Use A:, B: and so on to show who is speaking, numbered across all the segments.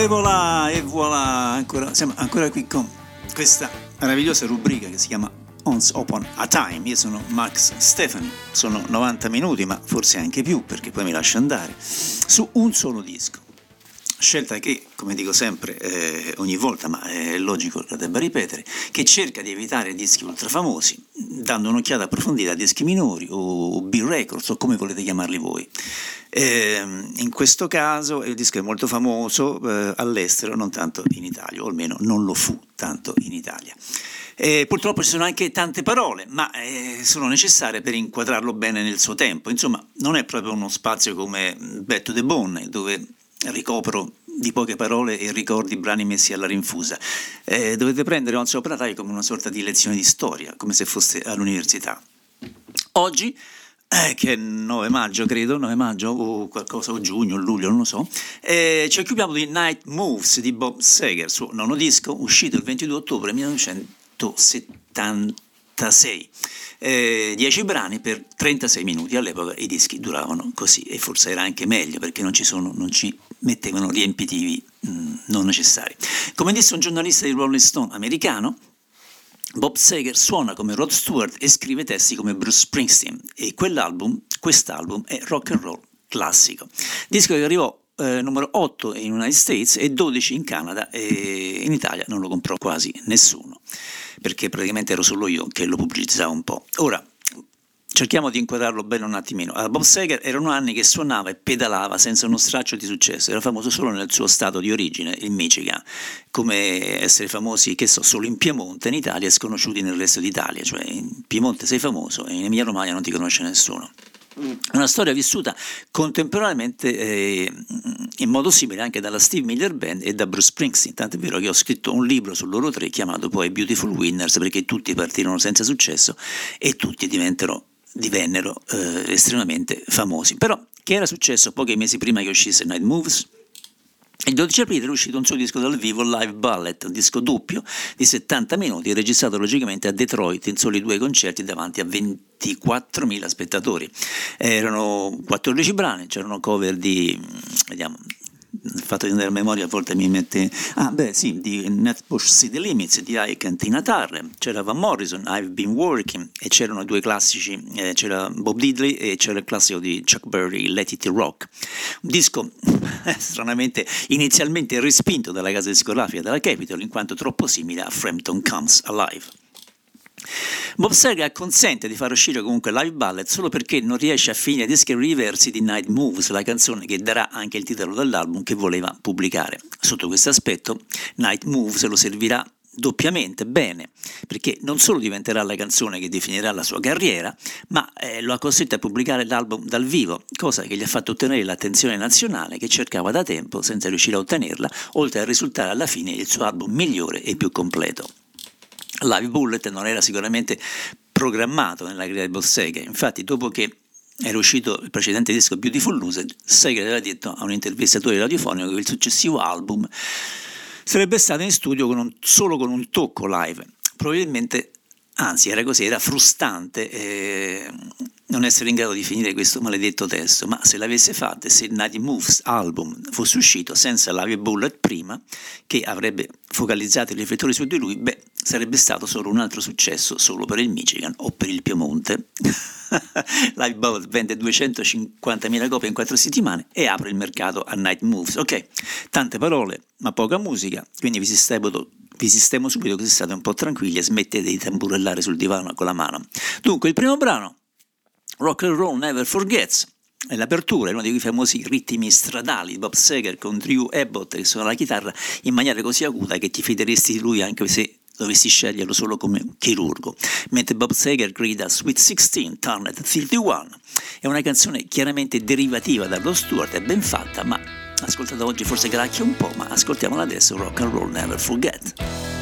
A: E voilà, e voilà, ancora, siamo ancora qui con questa meravigliosa rubrica che si chiama Once Upon a Time. Io sono Max Stefani, sono 90 minuti, ma forse anche più perché poi mi lascio andare, su un solo disco. Scelta che, come dico sempre, eh, ogni volta, ma è logico che lo debba ripetere, che cerca di evitare dischi ultra famosi, dando un'occhiata approfondita a dischi minori o B-records o come volete chiamarli voi. Eh, in questo caso il disco è molto famoso eh, all'estero, non tanto in Italia, o almeno non lo fu tanto in Italia. Eh, purtroppo ci sono anche tante parole, ma eh, sono necessarie per inquadrarlo bene nel suo tempo. Insomma, non è proprio uno spazio come Back to the Bone, dove ricopro di poche parole e ricordi brani messi alla rinfusa. Eh, dovete prendere Once Upon a Time come una sorta di lezione di storia, come se fosse all'università. Oggi eh, che è 9 maggio, credo, 9 maggio o qualcosa, o giugno, o luglio, non lo so, eh, ci occupiamo di Night Moves di Bob Seger, suo nono disco, uscito il 22 ottobre 1976. Eh, 10 brani per 36 minuti, all'epoca i dischi duravano così e forse era anche meglio perché non ci, sono, non ci mettevano riempitivi mh, mm, non necessari. Come disse un giornalista di Rolling Stone americano, Bob Seger suona come Rod Stewart e scrive testi come Bruce Springsteen e quell'album, quest'album è rock and roll classico. Disco che arrivò eh, numero 8 in United States e 12 in Canada e in Italia non lo comprò quasi nessuno perché praticamente ero solo io che lo pubblicizzavo un po'. Ora, cerchiamo di inquadrarlo bene un attimino. Allora, Bob Seger erano anni che suonava e pedalava senza uno straccio di successo, era famoso solo nel suo stato di origine, il Michigan, come essere famosi, che so, solo in Piemonte, in Italia e sconosciuti nel resto d'Italia, cioè in Piemonte sei famoso e in Emilia Romagna non ti conosce nessuno. Una storia vissuta contemporaneamente eh, in modo simile anche dalla Steve Miller Band e da Bruce Springsteen, tanto è vero che ho scritto un libro su loro tre chiamato poi Beautiful Winners perché tutti partirono senza successo e tutti divennero divennero eh, estremamente famosi. Però che era successo pochi mesi prima che uscisse Night Moves? Il 12 aprile è uscito un suo disco dal vivo, Live Ballet, un disco doppio di 70 minuti, registrato logicamente a Detroit in soli due concerti davanti a 24.000 spettatori. Erano 14 brani, c'erano cover di, vediamo, il fatto di andare a memoria a volte mi mette ah beh sì di Netbush City Limits di Ike and Tina Turner. C'era Van Morrison I've Been Working e c'erano due classici eh, c'era Bob Diddley e c'era il classico di Chuck Berry Let It Rock. Un disco stranamente inizialmente respinto dalla casa discografica della Capitol in quanto troppo simile a Frampton Comes Alive Bob Seger consente di far uscire comunque Live Ballet solo perché non riesce a finire di scrivere i versi di Night Moves, la canzone che darà anche il titolo dell'album che voleva pubblicare. Sotto questo aspetto, Night Moves lo servirà doppiamente bene, perché non solo diventerà la canzone che definirà la sua carriera, ma eh, lo ha costretto a pubblicare l'album dal vivo, cosa che gli ha fatto ottenere l'attenzione nazionale che cercava da tempo senza riuscire a ottenerla, oltre a risultare alla fine il suo album migliore e più completo. Live Bullet non era sicuramente programmato nella carriera di Bossega, infatti dopo che era uscito il precedente disco Beautiful Loser, Seger aveva detto a un intervistatore radiofonico che il successivo album sarebbe stato in studio con un, solo con un tocco live. Probabilmente, anzi era così, era frustrante eh, non essere in grado di finire questo maledetto testo, ma se l'avesse fatta, se il Night Moves album fosse uscito senza Live Bullet prima, che avrebbe focalizzato i riflettori su di lui, beh, sarebbe stato solo un altro successo solo per il Michigan o per il Piemonte. Live Bullet vende 250.000 copie in 4 settimane e apre il mercato a Night Moves. Ok, tante parole, ma poca musica, quindi vi sistemo, vi sistemo subito così state un po' tranquilli e smettete di tamburellare sul divano con la mano. Dunque, il primo brano Rock and Roll Never Forgets è l'apertura, è uno di quei famosi ritmi stradali di Bob Seger con Drew Abbott che suona la chitarra in maniera così acuta che ti fideresti di lui anche se dovessi sceglierlo solo come chirurgo. Mentre Bob Seger grida Sweet 16, Turnet 31. È una canzone chiaramente derivativa dallo Stewart, è ben fatta, ma ascoltata oggi forse gracchia un po', ma ascoltiamola adesso, Rock and Roll Never Forget.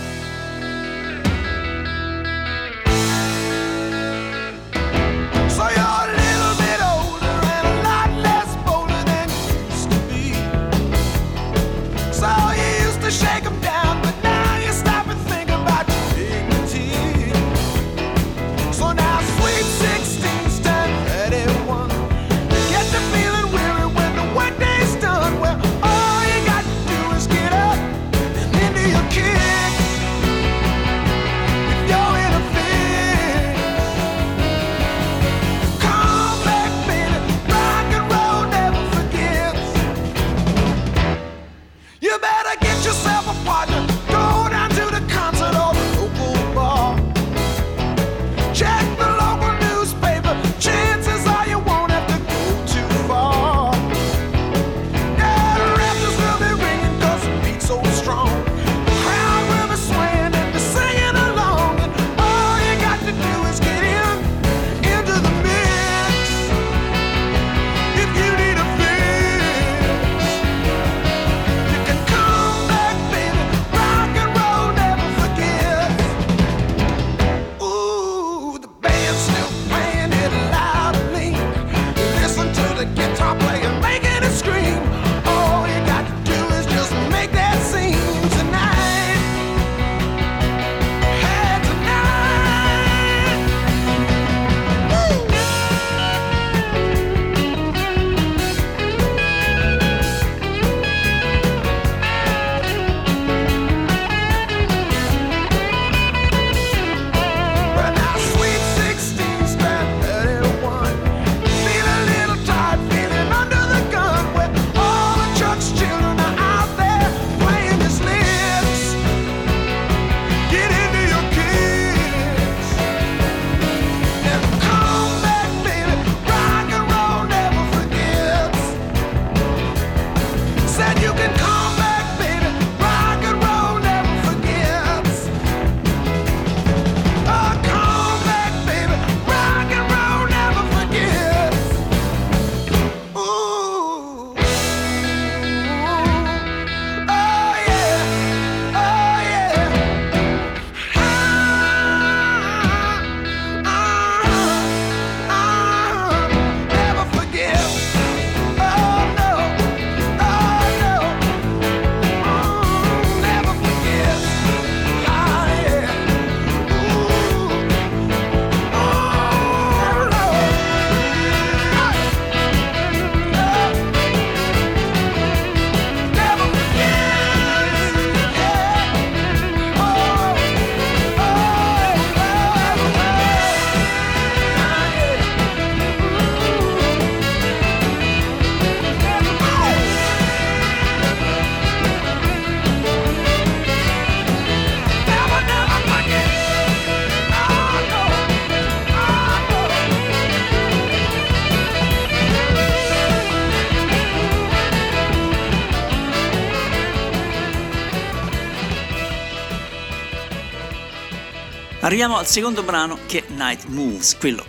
B: Arriviamo al secondo brano che è Night Moves, quello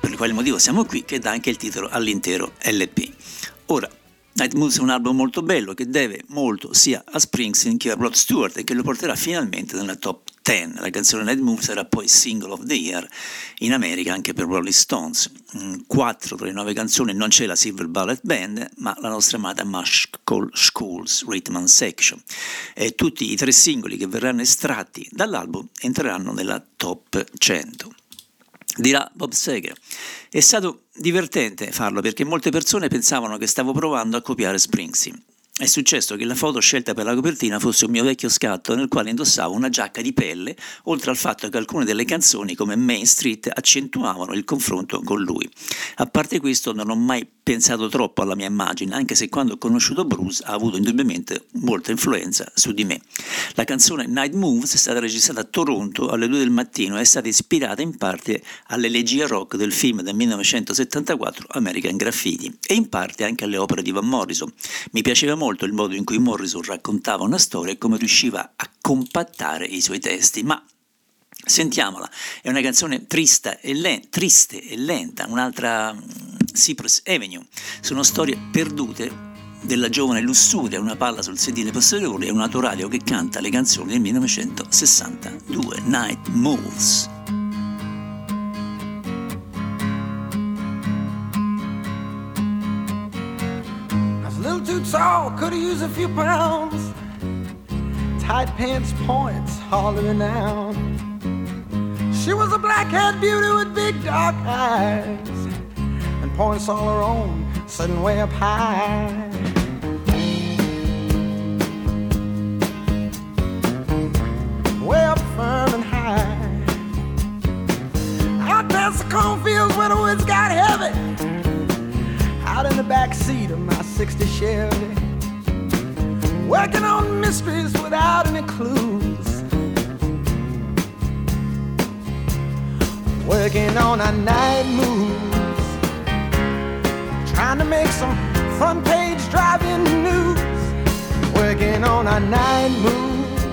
B: per il quale motivo siamo qui, che dà anche il titolo all'intero LP. Ora, Night Moves è un album molto bello che deve molto sia a Springsteen che a Rod Stewart e che lo porterà finalmente nella top 10. La canzone Night Moves sarà poi single of the year in America anche per Rolling Stones. Mm, quattro tra le nove canzoni non c'è la Silver Ballet Band, ma la nostra amata Mushkol Schools Rhythm Section. E tutti i tre singoli che verranno estratti dall'album entreranno nella top 100 dirà Bob Seger. È stato divertente farlo perché molte persone pensavano che stavo provando a copiare Springsteen. È successo che la foto scelta per la copertina fosse un mio vecchio scatto nel quale indossavo una giacca di pelle, oltre al fatto che alcune delle canzoni come Main Street accentuavano il confronto con lui. A parte questo non ho mai pensato troppo alla mia immagine, anche se quando ho conosciuto Bruce ha avuto indubbiamente molta influenza su di me. La canzone Night Moves è stata registrata a Toronto alle 2 del mattino e è stata ispirata in parte all'elegia rock del film del 1974 American Graffiti e in parte anche alle opere di Van Morrison. Mi piaceva molto il modo in cui Morrison raccontava una storia e come riusciva a compattare i suoi testi, ma Sentiamola, è una canzone triste e, lenta, triste e lenta, un'altra mm, Cypress Avenue. Sono storie perdute della giovane lussuria, una palla sul sedile posteriore e un autoradio che canta le canzoni del 1962, Night Moves. Too tall, could've used a few pounds. Tight pants points, hollering out. She was a black-haired beauty with big dark eyes and points all her own, sitting way up high. Way up firm and high. Out past the cornfields where the woods got heavy. Out in the back seat of my 60 Chevy. Working on mysteries without any clues. working on our night moves, trying to make some front page driving news, working on our night moves.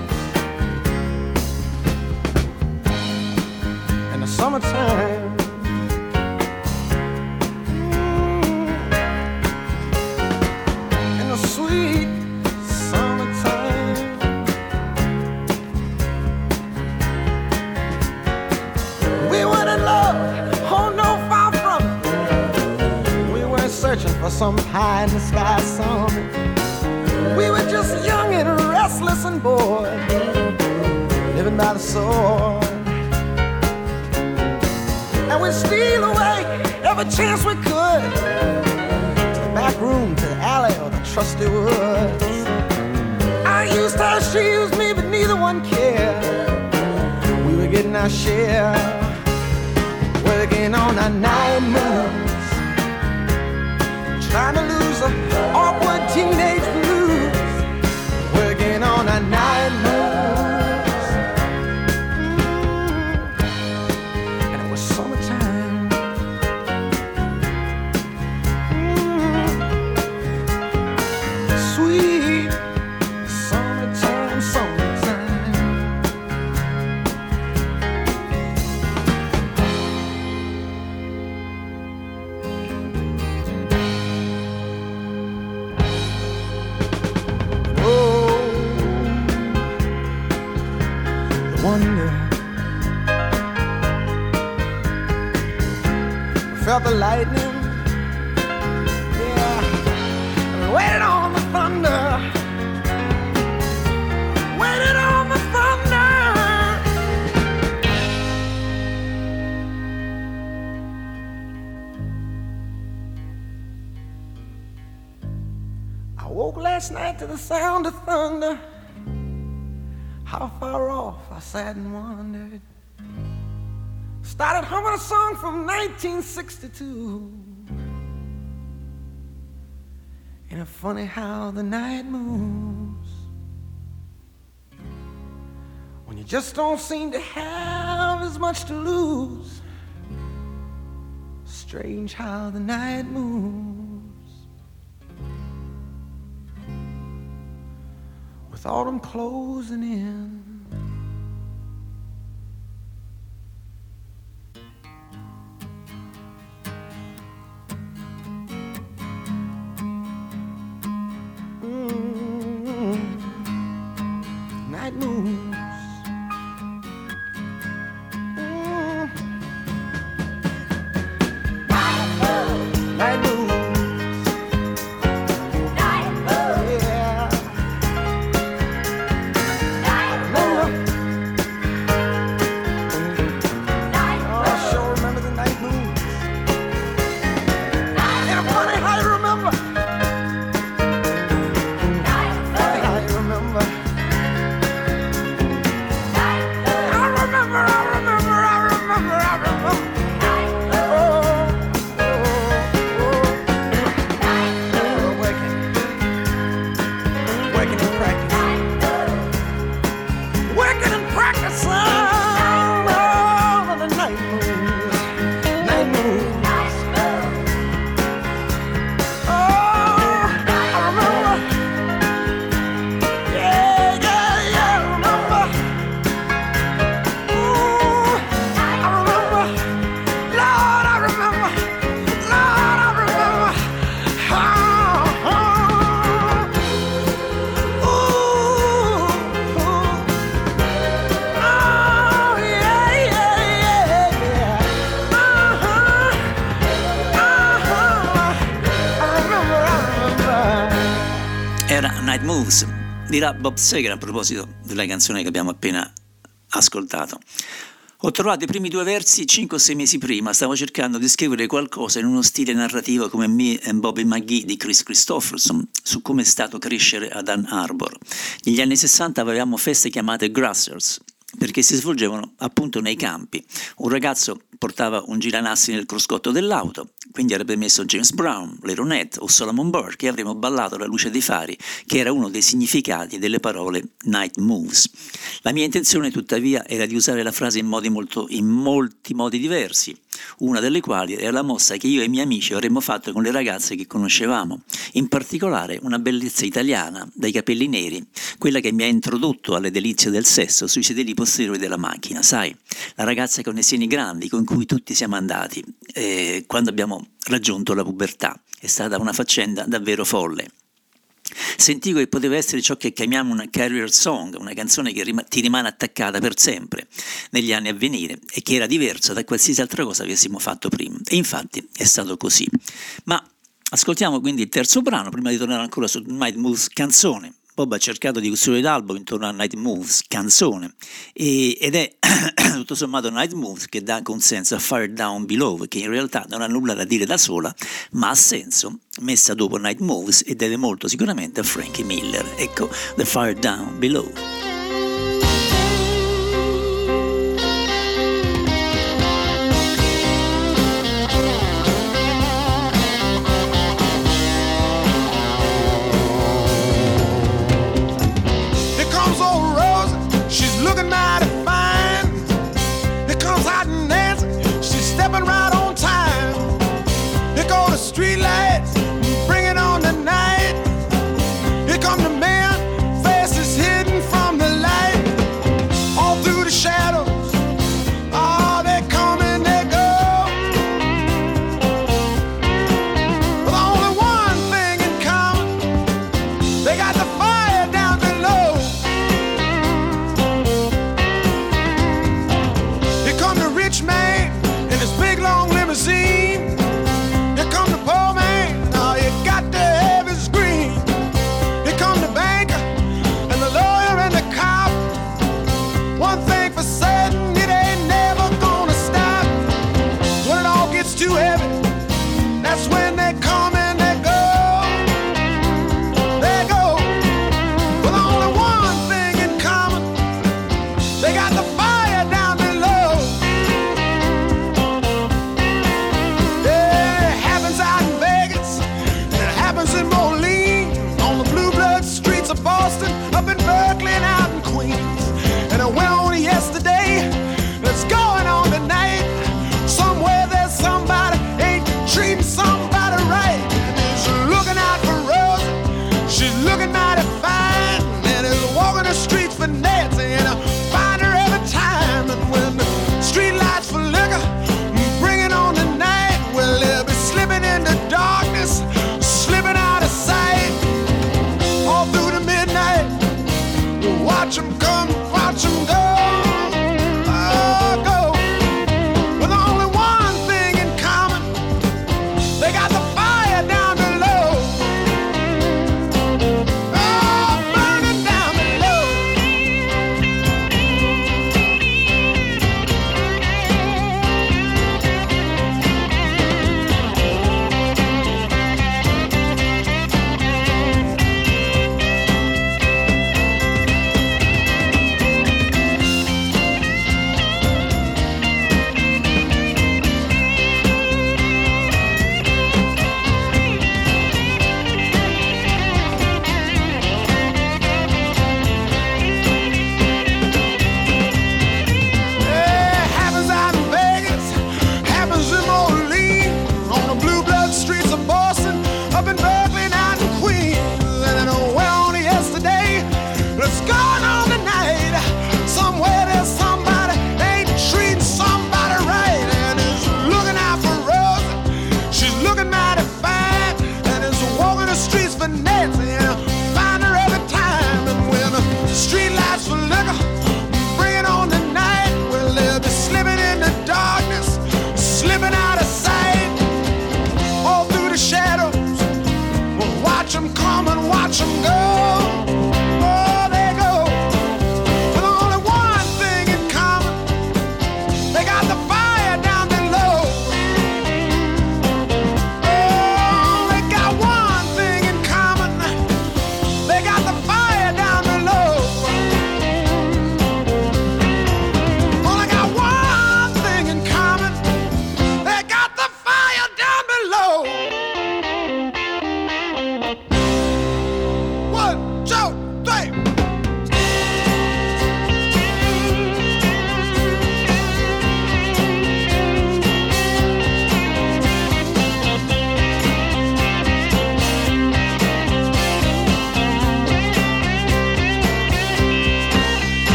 B: In the summertime. Some high in the sky summit. We were just young and restless and bored, living by the sword. And we'd steal away every chance we could to the back room, to the alley, or the trusty woods. I used her, she used me, but neither one cared. We were getting our share, working on our night trying to lose an awkward teenage last night to the sound of thunder. How far off I sat and wondered. Started humming a song from 1962. Ain't it funny how the night moves? When you just don't seem to have as much to lose. Strange how the night moves. With autumn closing in.
A: Dirà Bob Seger a proposito della canzone che abbiamo appena ascoltato. Ho trovato i primi due versi 5 o 6 mesi prima, stavo cercando di scrivere qualcosa in uno stile narrativo come Me and Bobby McGee di Chris Christopherson, su come è stato crescere ad Ann Arbor. Negli anni 60 avevamo feste chiamate Grassers, perché si svolgevano appunto nei campi. Un ragazzo portava un giranassi nel cruscotto dell'auto, quindi avrebbe messo James Brown, Leronette o Solomon Burke e avremmo ballato alla luce dei fari, che era uno dei significati delle parole Night Moves. La mia intenzione tuttavia era di usare la frase in, modi molto, in molti modi diversi, una delle quali era la mossa che io e i miei amici avremmo fatto con le ragazze che conoscevamo, in particolare una bellezza italiana, dai capelli neri, quella che mi ha introdotto alle delizie del sesso sui sedili posteriori della macchina, sai, la ragazza con i seni grandi con cui tutti siamo andati eh, quando abbiamo raggiunto la pubertà. È stata una faccenda davvero folle. Sentivo che poteva essere ciò che chiamiamo una carrier song, una canzone che rim- ti rimane attaccata per sempre negli anni a venire e che era diversa da qualsiasi altra cosa che avessimo fatto prima. E infatti è stato così. Ma ascoltiamo quindi il terzo brano prima di tornare ancora su Night Moves canzone. Bob ha cercato di costruire l'album intorno a Night Moves, canzone, e, ed è tutto sommato Night Moves che dà anche un senso a Fire Down Below, che in realtà non ha nulla da dire da sola, ma ha senso messa dopo Night Moves e deve molto sicuramente a Frankie Miller. Ecco, The Fire Down Below.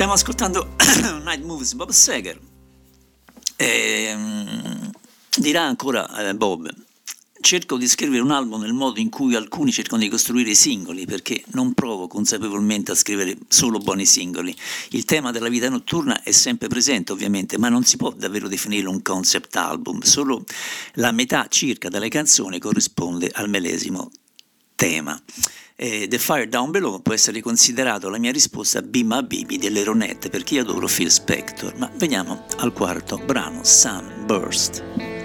A: Stiamo ascoltando Night Moves Bob Seger. E, um, dirà ancora eh, Bob, cerco di scrivere un album nel modo in cui alcuni cercano di costruire i singoli, perché non provo consapevolmente a scrivere solo buoni singoli. Il tema della vita notturna è sempre presente, ovviamente, ma non si può davvero definire un concept album, solo la metà circa delle canzoni corrisponde al medesimo tema. Eh, The Fire Down Below può essere considerato la mia risposta a Be My Baby delle Ronette perché io adoro Phil Spector, ma veniamo al quarto brano, Sunburst.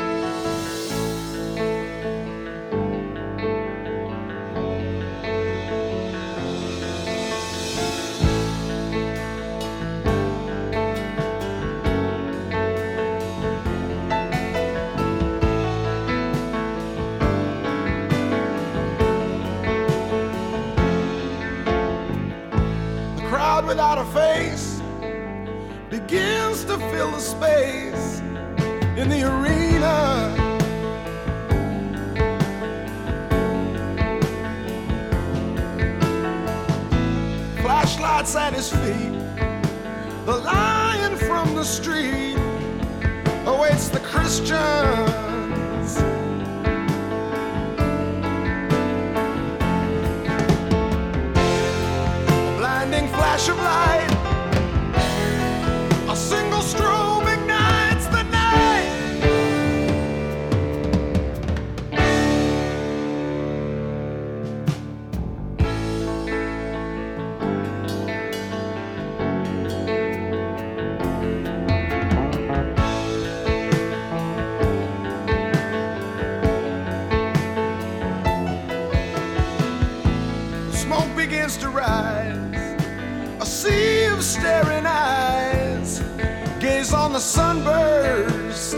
B: Flashlights at his feet, the lion from the street awaits the Christian. flash of light. A single strobe rise sea of staring eyes gaze on the sunburst.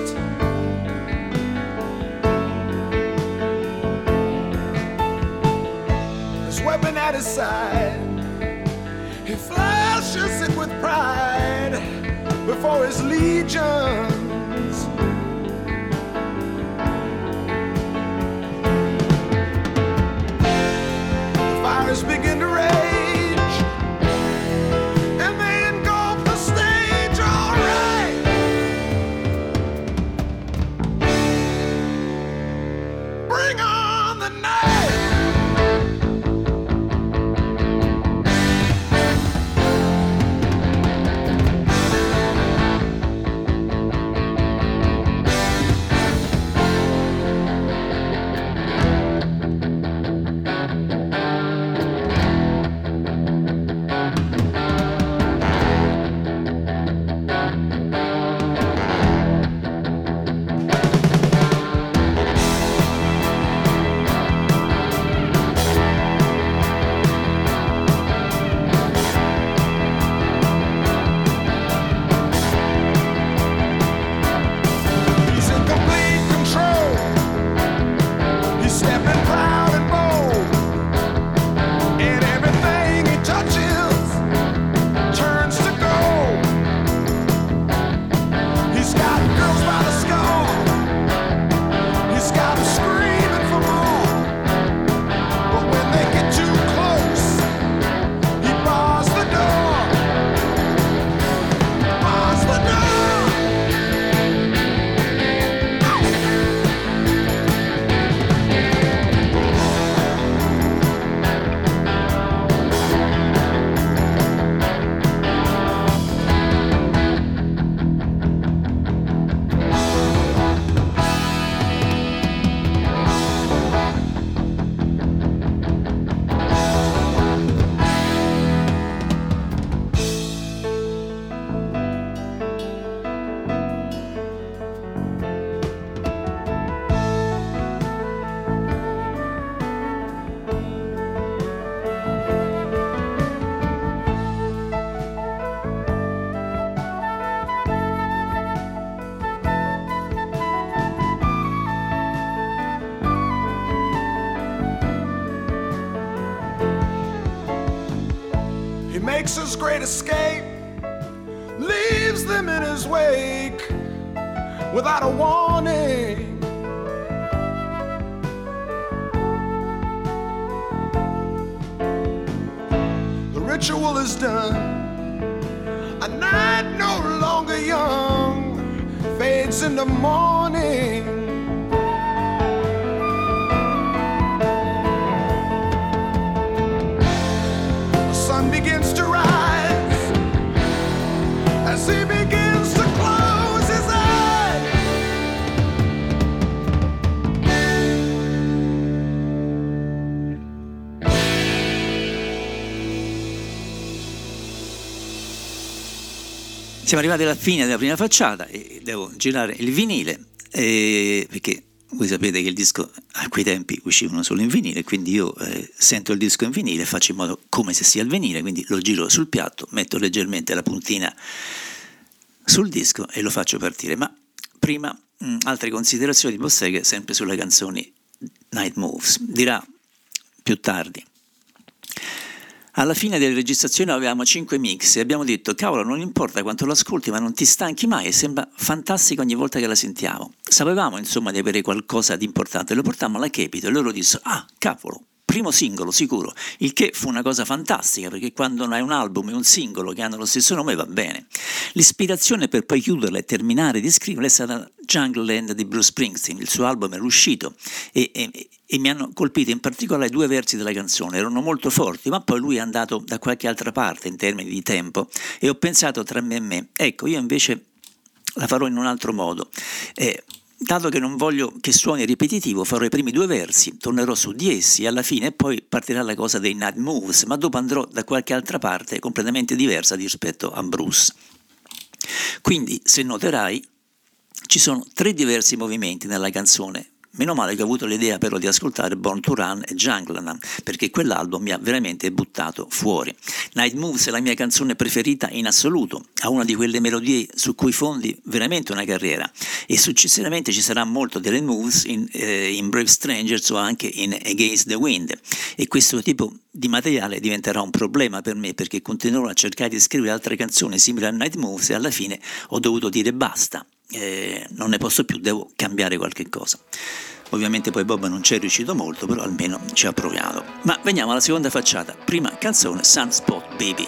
B: His weapon at his side, he flashes it with pride before his legions. makes his great escape, leaves them in his wake without a warning. The ritual is done, a night no longer young fades in the morning.
A: Siamo arrivati alla fine della prima facciata e devo girare il vinile eh, perché voi sapete che il disco a quei tempi uscivano solo in vinile, quindi io eh, sento il disco in vinile, faccio in modo come se sia il vinile, quindi lo giro sul piatto, metto leggermente la puntina sul disco e lo faccio partire. Ma prima mh, altre considerazioni di Bosseghe sempre sulle canzoni Night Moves. Dirà più tardi. Alla fine delle registrazioni avevamo 5 mix e abbiamo detto cavolo non importa quanto lo ascolti ma non ti stanchi mai e sembra fantastico ogni volta che la sentiamo. Sapevamo insomma di avere qualcosa di importante, lo portammo alla Capitol e loro dissero ah cavolo primo singolo sicuro, il che fu una cosa fantastica perché quando hai un album e un singolo che hanno lo stesso nome va bene. L'ispirazione per poi chiuderla e terminare di scriverla è stata Jungle Land di Bruce Springsteen, il suo album era uscito e, e, e mi hanno colpito in particolare due versi della canzone, erano molto forti, ma poi lui è andato da qualche altra parte in termini di tempo e ho pensato tra me e me, ecco io invece la farò in un altro modo. Eh, Dato che non voglio che suoni ripetitivo, farò i primi due versi, tornerò su di essi e alla fine poi partirà la cosa dei night moves, ma dopo andrò da qualche altra parte completamente diversa rispetto a Bruce. Quindi, se noterai, ci sono tre diversi movimenti nella canzone. Meno male che ho avuto l'idea però di ascoltare Born to Run e Jungleman, perché quell'album mi ha veramente buttato fuori. Night Moves è la mia canzone preferita in assoluto, ha una di quelle melodie su cui fondi veramente una carriera e successivamente ci sarà molto delle moves in, eh, in Brave Strangers o anche in Against the Wind e questo tipo di materiale diventerà un problema per me perché continuerò a cercare di scrivere altre canzoni simili a Night Moves e alla fine ho dovuto dire basta eh, non ne posso più, devo cambiare qualche cosa. Ovviamente poi Bob non ci è riuscito molto, però almeno ci ha provato. Ma veniamo alla seconda facciata. Prima canzone Sunspot Baby.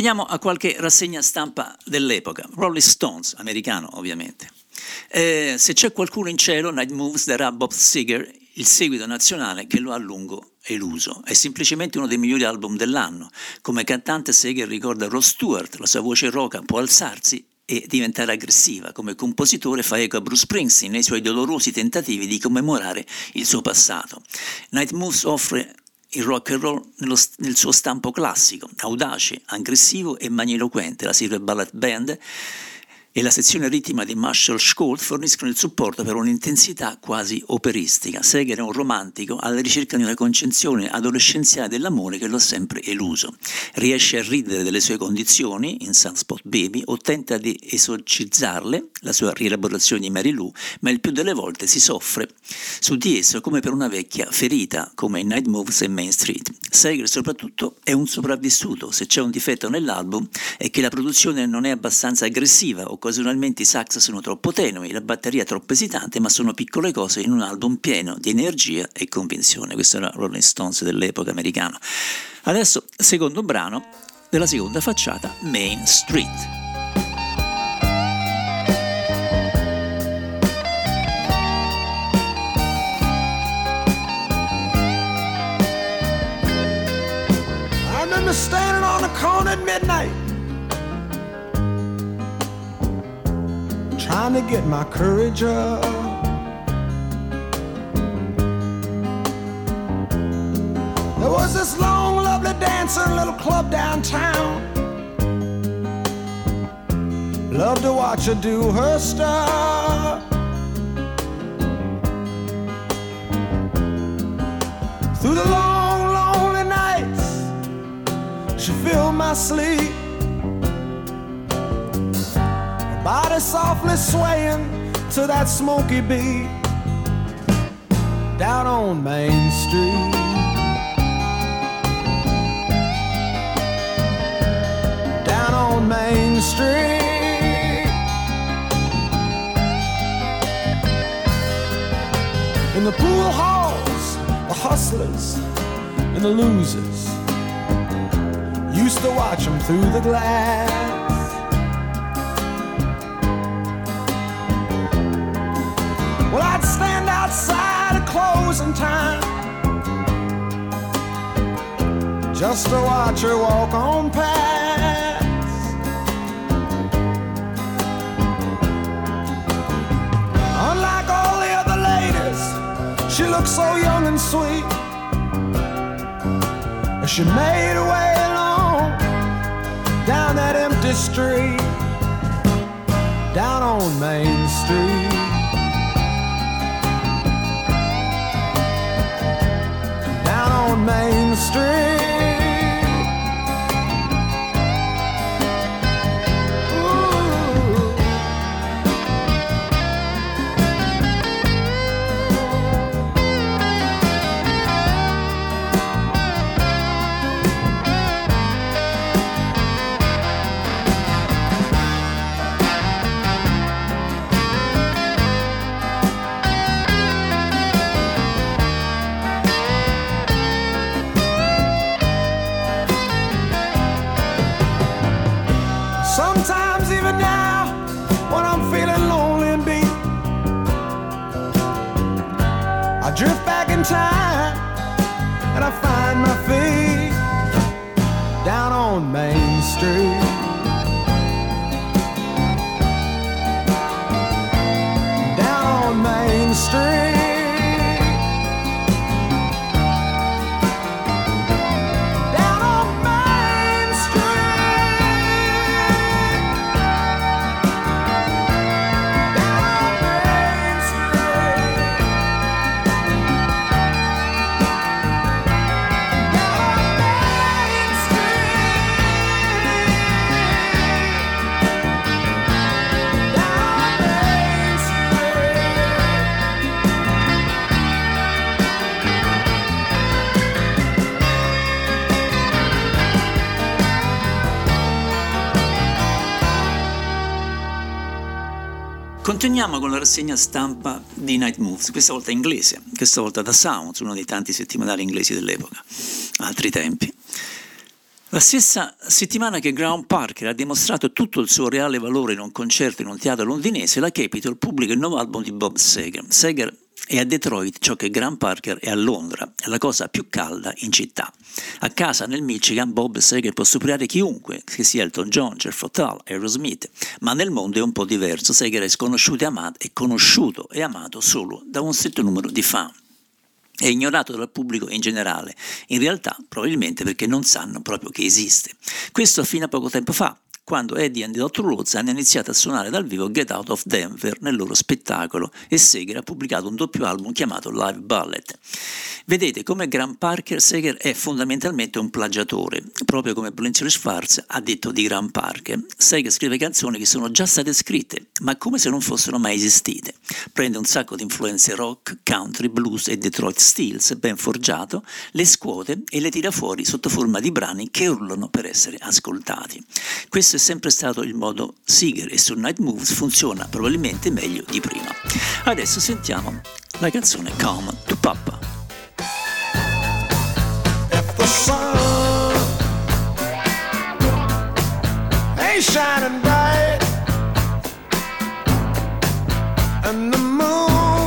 A: Veniamo a qualche rassegna stampa dell'epoca. Rolling Stones, americano ovviamente. Eh, se c'è qualcuno in cielo, Night Moves darà Bob Seger il seguito nazionale che lo ha a lungo eluso. È semplicemente uno dei migliori album dell'anno. Come cantante Seger ricorda Ross Stewart, la sua voce roca può alzarsi e diventare aggressiva. Come compositore fa eco a Bruce Springsteen nei suoi dolorosi tentativi di commemorare il suo passato. Night Moves offre il rock and roll nello, nel suo stampo classico, audace, aggressivo e magniloquente. La Silver Ballet Band e la sezione ritmica di Marshall Scholt forniscono il supporto per un'intensità quasi operistica. Seger è un romantico alla ricerca di una concezione adolescenziale dell'amore che lo ha sempre eluso. Riesce a ridere delle sue condizioni in Sunspot Baby o tenta di esorcizzarle, la sua rielaborazione di Mary Lou, ma il più delle volte si soffre su di esso come per una vecchia ferita, come in Night Moves e Main Street. Seger soprattutto è un sopravvissuto, se c'è un difetto nell'album è che la produzione non è abbastanza aggressiva o occasionalmente i sax sono troppo tenui, la batteria troppo esitante, ma sono piccole cose in un album pieno di energia e convinzione. Questo era Rolling Stones dell'epoca americana. Adesso, secondo brano della seconda facciata, Main Street.
B: standing on the corner at midnight trying to get my courage up. There was this long, lovely dancer in a little club downtown. Love to watch her do her stuff. Through the long, lonely nights, she filled my sleep body softly swaying to that smoky beat down on Main Street. Down on Main Street. In the pool halls, the hustlers and the losers used to watch them through the glass. Well, I'd stand outside at closing time just to watch her walk on past. Unlike all the other ladies, she looked so young and sweet. As she made her way along down that empty street, down on Main Street. Main Street. astray. Down on Main Street.
A: Continuiamo con la rassegna stampa di Night Moves, questa volta inglese, questa volta da Sounds, uno dei tanti settimanali inglesi dell'epoca, altri tempi. La stessa settimana che Graham Parker ha dimostrato tutto il suo reale valore in un concerto in un teatro londinese, la Capitol pubblica il nuovo album di Bob Seger. Seger è a Detroit ciò che Graham Parker è a Londra, la cosa più calda in città. A casa nel Michigan Bob Seger può superare chiunque, che sia Elton John, Jeff Fotal, Aerosmith, ma nel mondo è un po' diverso. Seger è sconosciuto e amato, è conosciuto e amato solo da un stretto numero di fan è ignorato dal pubblico in generale, in realtà probabilmente perché non sanno proprio che esiste. Questo fino a poco tempo fa, quando Eddie and the Dr. Rhodes hanno iniziato a suonare dal vivo Get Out of Denver nel loro spettacolo e Seger ha pubblicato un doppio album chiamato Live Ballet. Vedete come Graham Parker Seger è fondamentalmente un plagiatore, proprio come Blanchard Schwartz ha detto di Graham Parker. Seger scrive canzoni che sono già state scritte, ma come se non fossero mai esistite. Prende un sacco di influenze rock, country, blues e Detroit Steels ben forgiato, le scuote e le tira fuori sotto forma di brani che urlano per essere ascoltati. Questo è sempre stato il modo Seeger e su Night Moves funziona probabilmente meglio di prima. Adesso sentiamo la canzone Come to Papa.
B: Shining bright and the moon,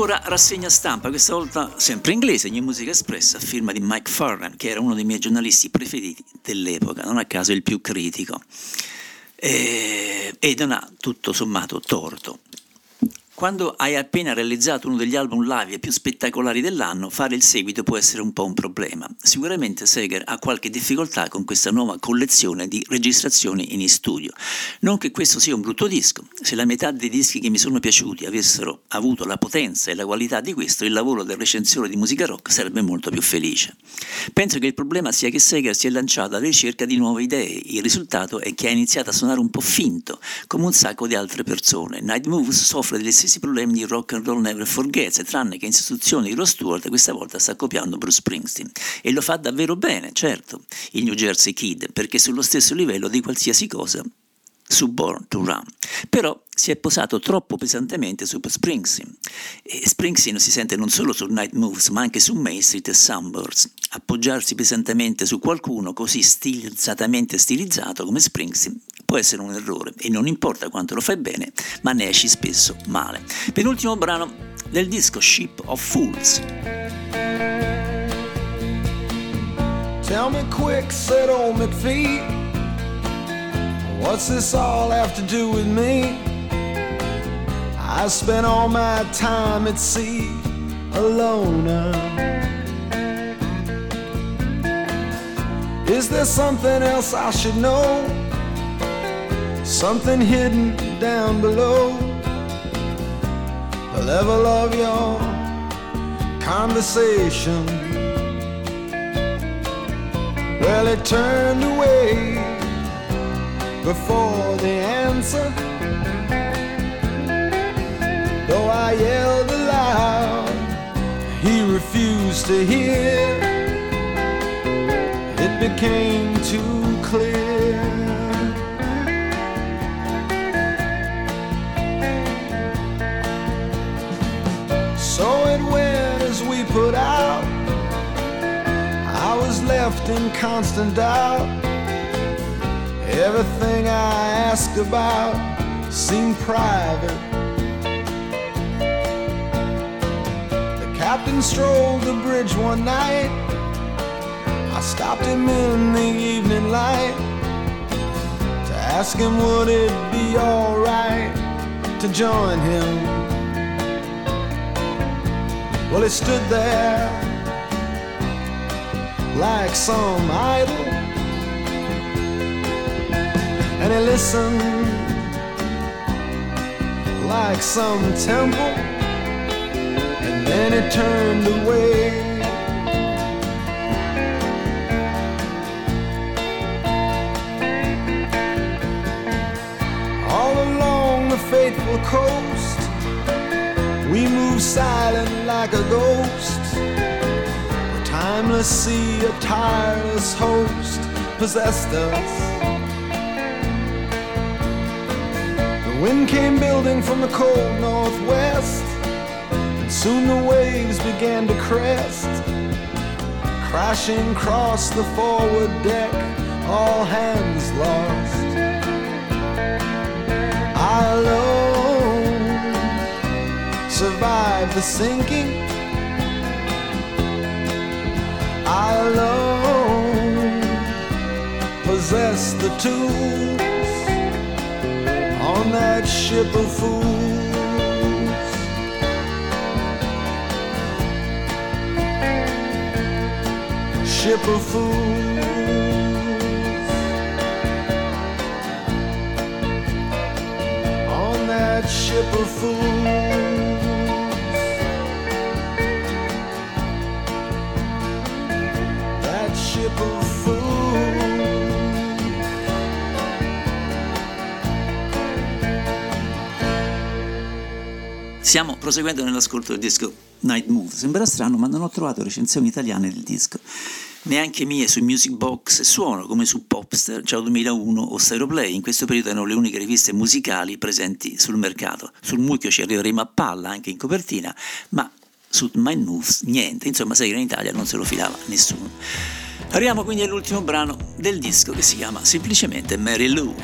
A: Ancora rassegna stampa, questa volta sempre inglese, New Music Express, a firma di Mike Farran, che era uno dei miei giornalisti preferiti dell'epoca, non a caso il più critico. E, e non ha tutto sommato torto. Quando hai appena realizzato uno degli album live più spettacolari dell'anno, fare il seguito può essere un po' un problema. Sicuramente Seger ha qualche difficoltà con questa nuova collezione di registrazioni in studio. Non che questo sia un brutto disco, se la metà dei dischi che mi sono piaciuti avessero avuto la potenza e la qualità di questo, il lavoro del recensore di musica rock sarebbe molto più felice. Penso che il problema sia che Seger si è lanciato alla ricerca di nuove idee, il risultato è che ha iniziato a suonare un po' finto, come un sacco di altre persone. Night Moves soffre degli stessi problemi di Rock and Roll Never Forgets, tranne che in sostituzione di Ross Stewart questa volta sta copiando Bruce Springsteen. E lo fa davvero bene, certo, il New Jersey Kid, perché sullo stesso livello di qualsiasi cosa su Born to Run, però si è posato troppo pesantemente su Springsteen e Springsteen si sente non solo su Night Moves ma anche su Main Street e Sunburst. Appoggiarsi pesantemente su qualcuno così stilizzatamente stilizzato come Springsteen può essere un errore e non importa quanto lo fai bene, ma ne esci spesso male. Penultimo brano del disco Ship of Fools.
B: Tell me quick, said old McPhee. What's this all have to do with me? I spent all my time at sea alone. Is there something else I should know? Something hidden down below the level of your conversation. Well, it turned away before the answer. Though I yelled aloud, he refused to hear. It became too left in constant doubt. Everything I asked about seemed private. The captain strolled the bridge one night. I stopped him in the evening light to ask him would it be alright to join him. Well, he stood there like some idol, and he listened like some temple, and then he turned away. All along the faithful coast, we move silent like a ghost. Timeless sea, a tireless host, possessed us. The wind came building from the cold northwest, and soon the waves began to crest. Crashing across the forward deck, all hands lost. I alone survived the sinking. Alone possess the tools on that ship of fools. Ship of fools. On that ship of fools.
A: Stiamo proseguendo nell'ascolto del disco Night Move. Sembra strano, ma non ho trovato recensioni italiane del disco. Neanche mie su Music Box suono come su Popster, Ciao 2001 o Styroplay. In questo periodo erano le uniche riviste musicali presenti sul mercato. Sul mucchio ci arriveremo a palla anche in copertina, ma su Mind Moves niente. Insomma, sai che in Italia non se lo filava nessuno. Arriviamo quindi all'ultimo brano del disco che si chiama semplicemente Mary Lou.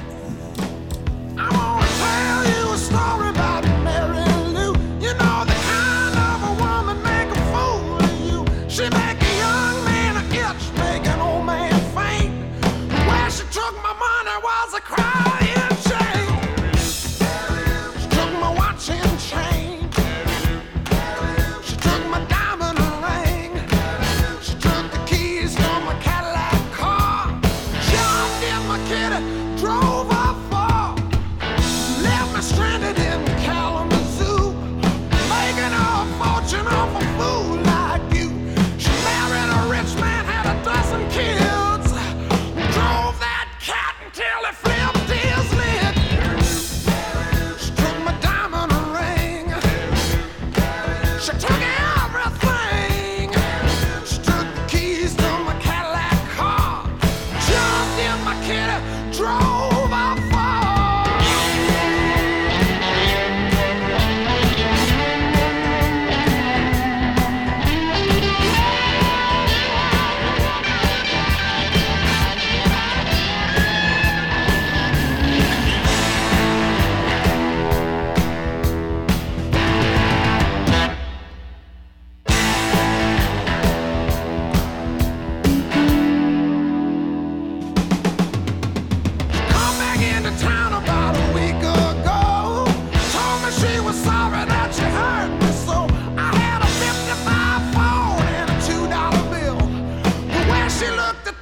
B: she
A: looked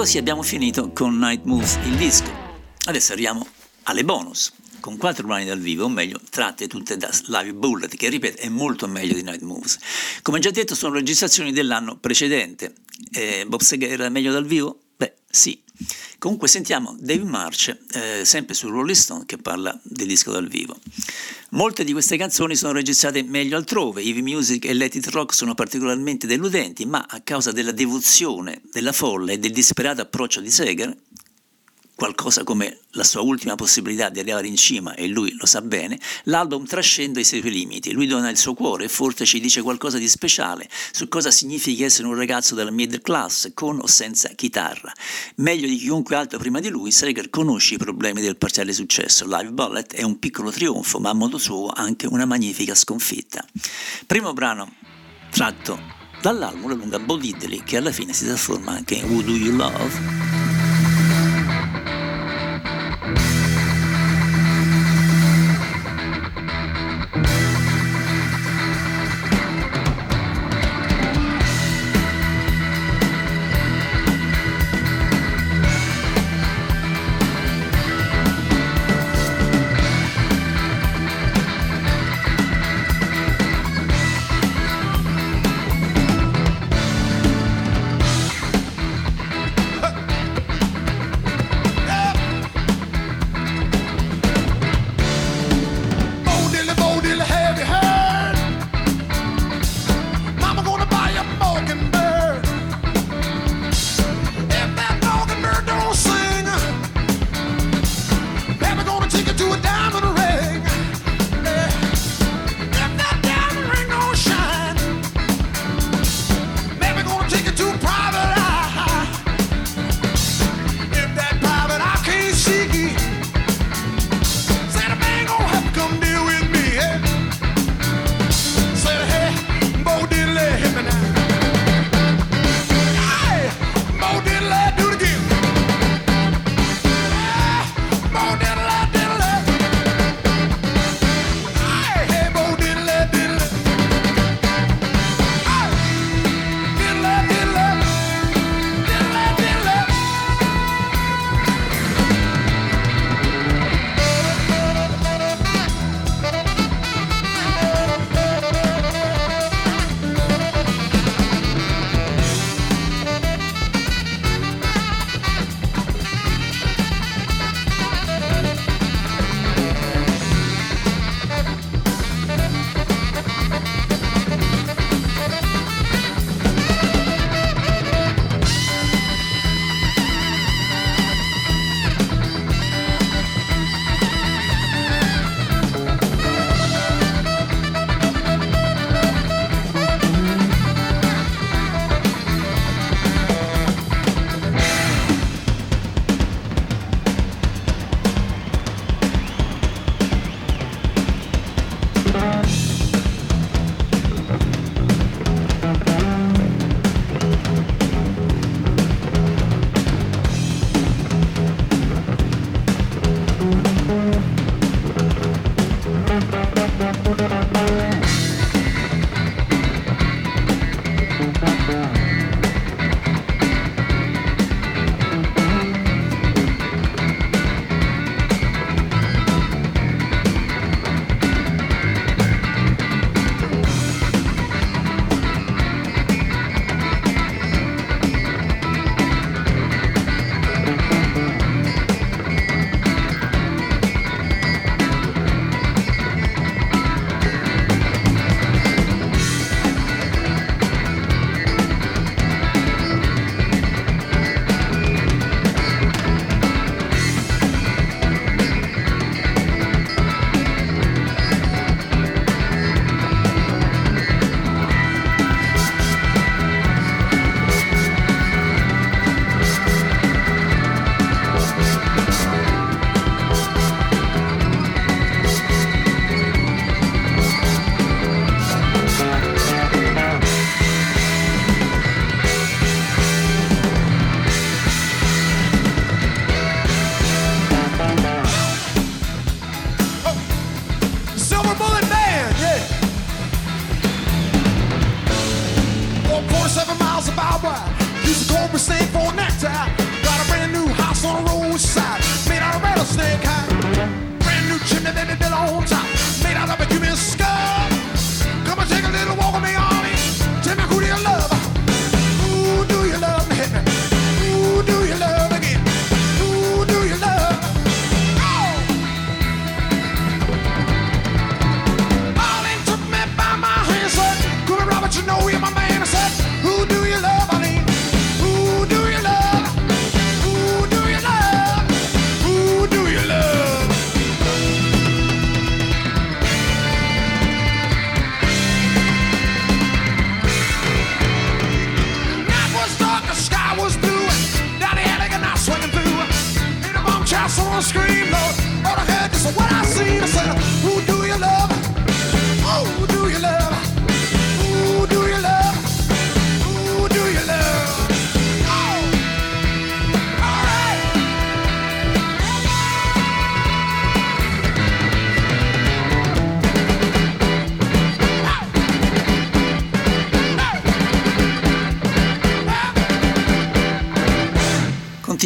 A: così abbiamo finito con Night Moves, il disco. Adesso arriviamo alle bonus, con quattro brani dal vivo, o meglio, tratte tutte da Live Bullet, che ripeto è molto meglio di Night Moves. Come già detto, sono registrazioni dell'anno precedente. Eh, Bob Seger era meglio dal vivo? Sì. Comunque sentiamo Dave March, eh, sempre su Rolling Stone, che parla del disco dal vivo. Molte di queste canzoni sono registrate meglio altrove, Heavy Music e Let It Rock sono particolarmente deludenti, ma a causa della devozione, della folla e del disperato approccio di Seger, qualcosa come la sua ultima possibilità di arrivare in cima e lui lo sa bene, l'album trascende i suoi limiti, lui dona il suo cuore e forse ci dice qualcosa di speciale su cosa significa essere un ragazzo della middle class con o senza chitarra. Meglio di chiunque altro prima di lui, Seger conosce i problemi del parziale successo, Live Bullet è un piccolo trionfo ma a modo suo anche una magnifica sconfitta. Primo brano tratto dall'album La lunga Bo Diddley che alla fine si trasforma anche in Who Do You Love?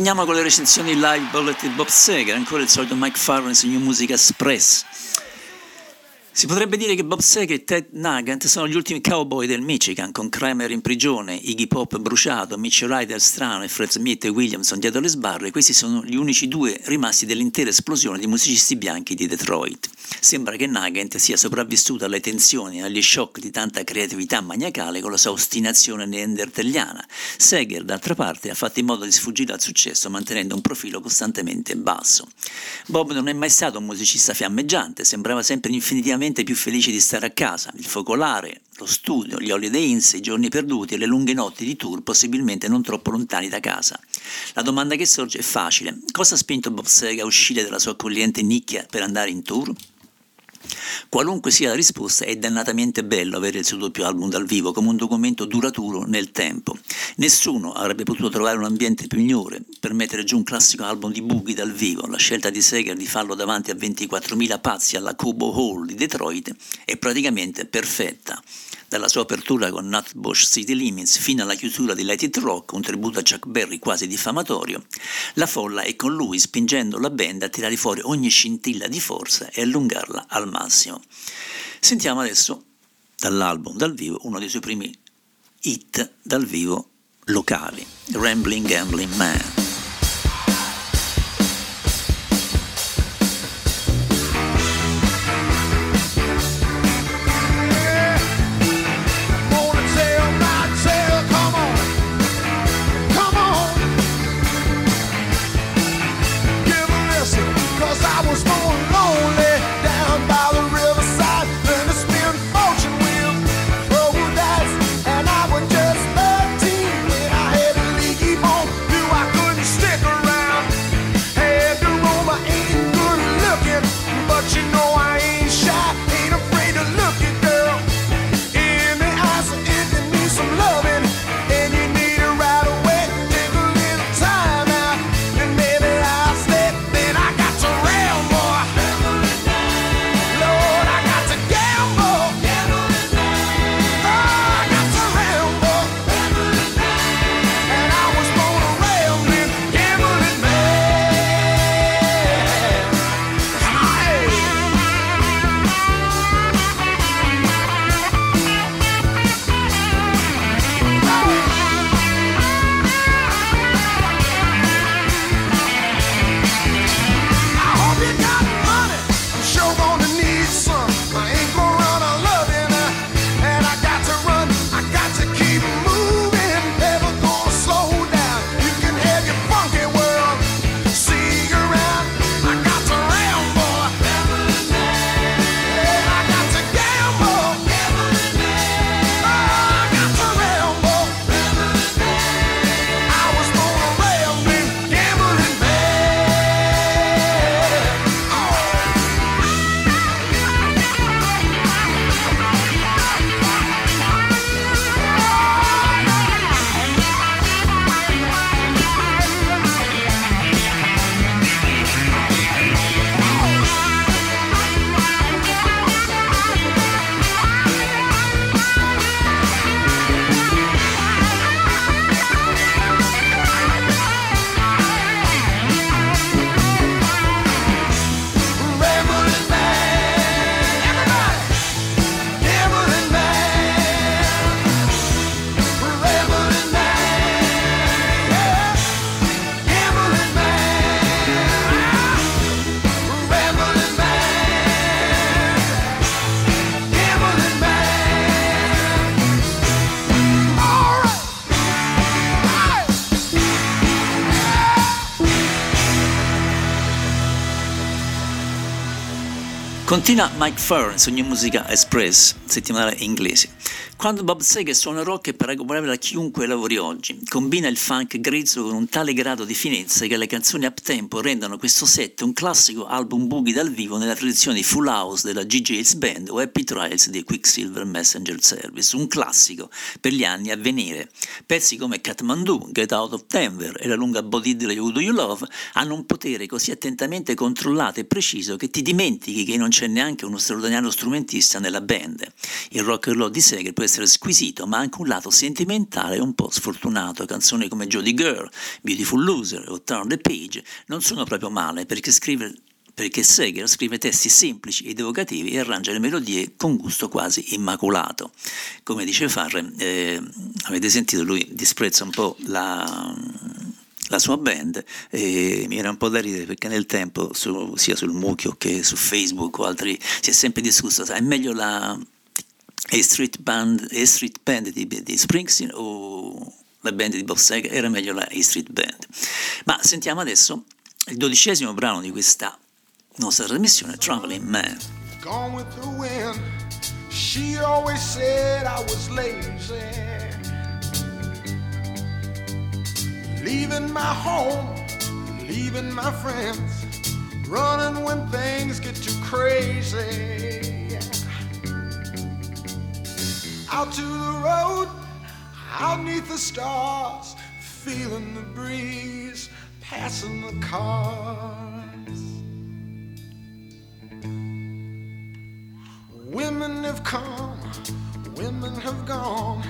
A: Continuiamo con le recensioni live Bullet di Bob Seger, ancora il solito Mike Farron su New Music Express. Si potrebbe dire che Bob Seger e Ted Nugent sono gli ultimi cowboy del Michigan, con Kramer in prigione, Iggy Pop bruciato, Mitch Ryder strano e Fred Smith e Williamson dietro le sbarre. Questi sono gli unici due rimasti dell'intera esplosione di musicisti bianchi di Detroit. Sembra che Nugent sia sopravvissuto alle tensioni e agli shock di tanta creatività maniacale con la sua ostinazione neandertelliana. Seger, d'altra parte, ha fatto in modo di sfuggire al successo mantenendo un profilo costantemente basso. Bob non è mai stato un musicista fiammeggiante, sembrava sempre infinitivamente più felice di stare a casa, il focolare, lo studio, gli holiday inns, i giorni perduti e le lunghe notti di tour possibilmente non troppo lontani da casa. La domanda che sorge è facile. Cosa ha spinto Bob Seger a uscire dalla sua accogliente nicchia per andare in tour? Qualunque sia la risposta, è dannatamente bello avere il suo doppio album dal vivo come un documento duraturo nel tempo. Nessuno avrebbe potuto trovare un ambiente migliore per mettere giù un classico album di boogie dal vivo. La scelta di Seger di farlo davanti a 24.000 pazzi alla Cubo Hall di Detroit è praticamente perfetta. Dalla sua apertura con Nutbush City Limits fino alla chiusura di Let It Rock, un tributo a Chuck Berry quasi diffamatorio, la folla è con lui spingendo la band a tirare fuori ogni scintilla di forza e allungarla al massimo. Sentiamo adesso dall'album dal vivo uno dei suoi primi hit dal vivo locali, Rambling Gambling Man. Continua Mike Fern su New Musica Express, settimanale inglese.
B: Quando Bob Seger suona rock è paragonabile a chiunque lavori oggi. Combina il funk grezzo con un tale grado di finezza che le canzoni up tempo rendono questo set un classico album boogie dal vivo nella tradizione Full House della G.J.'s Band o Happy Trials dei Quicksilver Messenger Service, un classico per gli anni a venire. Pezzi come Kathmandu, Get Out of Denver e la lunga bodidra You Do You Love hanno un potere così attentamente controllato e preciso che ti dimentichi che non c'è neanche uno straordinario strumentista nella band. Il rock and roll di Seger può essere essere squisito, ma anche un lato sentimentale un po' sfortunato. Canzoni come Jodie Girl, Beautiful Loser o Turn the Page non sono proprio male perché scrive perché Seger scrive testi semplici ed evocativi e arrangia le melodie con gusto quasi immacolato. Come dice Farre, eh, avete sentito, lui disprezza un po' la, la sua band e mi era un po' da ridere perché nel tempo su, sia sul mucchio che su Facebook o altri si è sempre discusso, è meglio la e Street Band, e Street Band di, di, Springsteen o la band di Bob Seger, era meglio la E Street Band. Ma sentiamo adesso il dodicesimo brano di questa nostra trasmissione, Traveling Man. Gone with the wind, she always said I was lazy. Leaving my home, leaving my friends, running when things get too crazy. Out to the road, out neath the stars, feeling the breeze, passing the cars. Women have come, women have gone,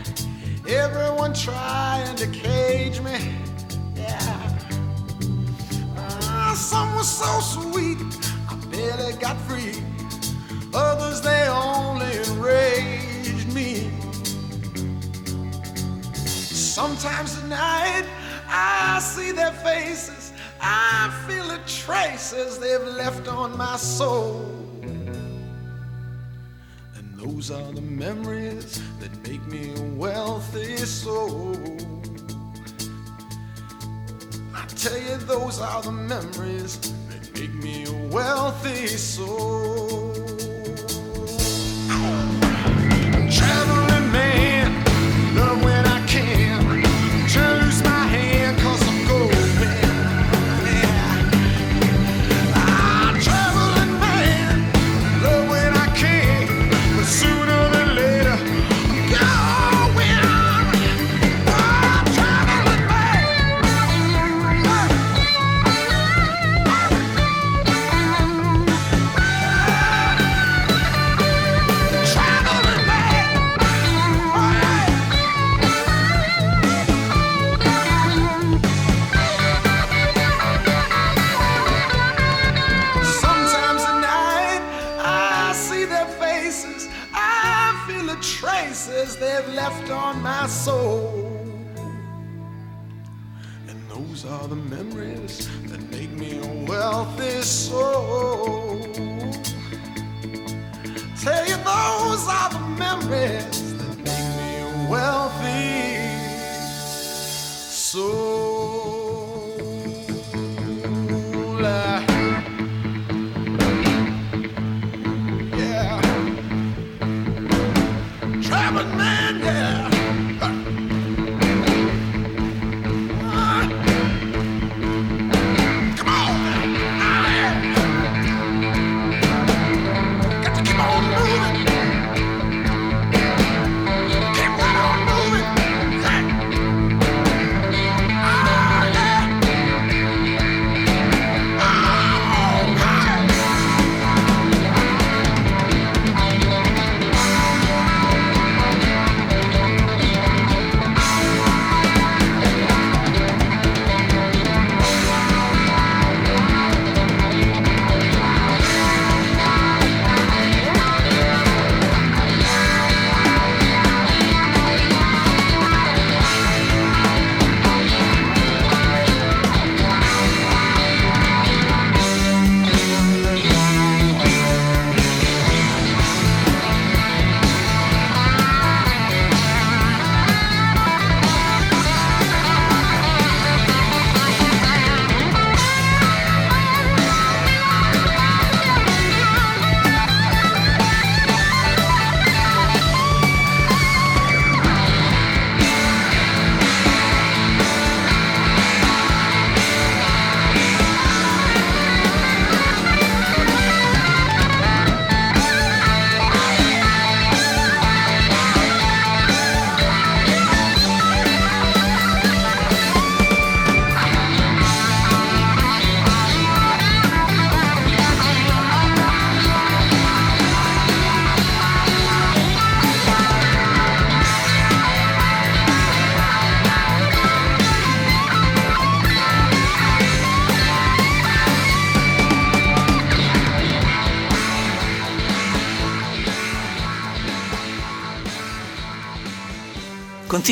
B: everyone trying to cage me. Yeah. Uh, some were so sweet, I barely got free. Others, they only enraged me. Sometimes at night I see their faces, I feel the traces they've left on my soul. And those are the memories that make me a wealthy soul. I tell you, those are the memories that make me a wealthy soul. Traveling man, soul. And those are the memories that make me a wealthy soul. Tell you, those are the memories that make me a wealthy soul.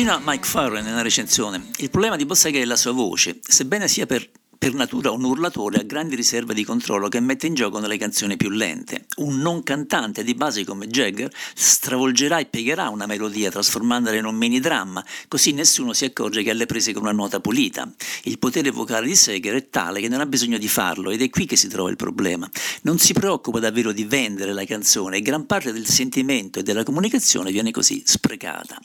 B: Continua Mike Farren nella recensione. Il problema di Bossega è la sua voce, sebbene sia per per natura un urlatore a grandi riserve di controllo che mette in gioco nelle canzoni più lente. Un non cantante di base come Jagger stravolgerà e piegherà una melodia trasformandola in un mini dramma, così nessuno si accorge che alle prese con una nota pulita. Il potere vocale di Seger è tale che non ha bisogno di farlo ed è qui che si trova il problema. Non si preoccupa davvero di vendere la canzone e gran parte del sentimento e della comunicazione viene così sprecata.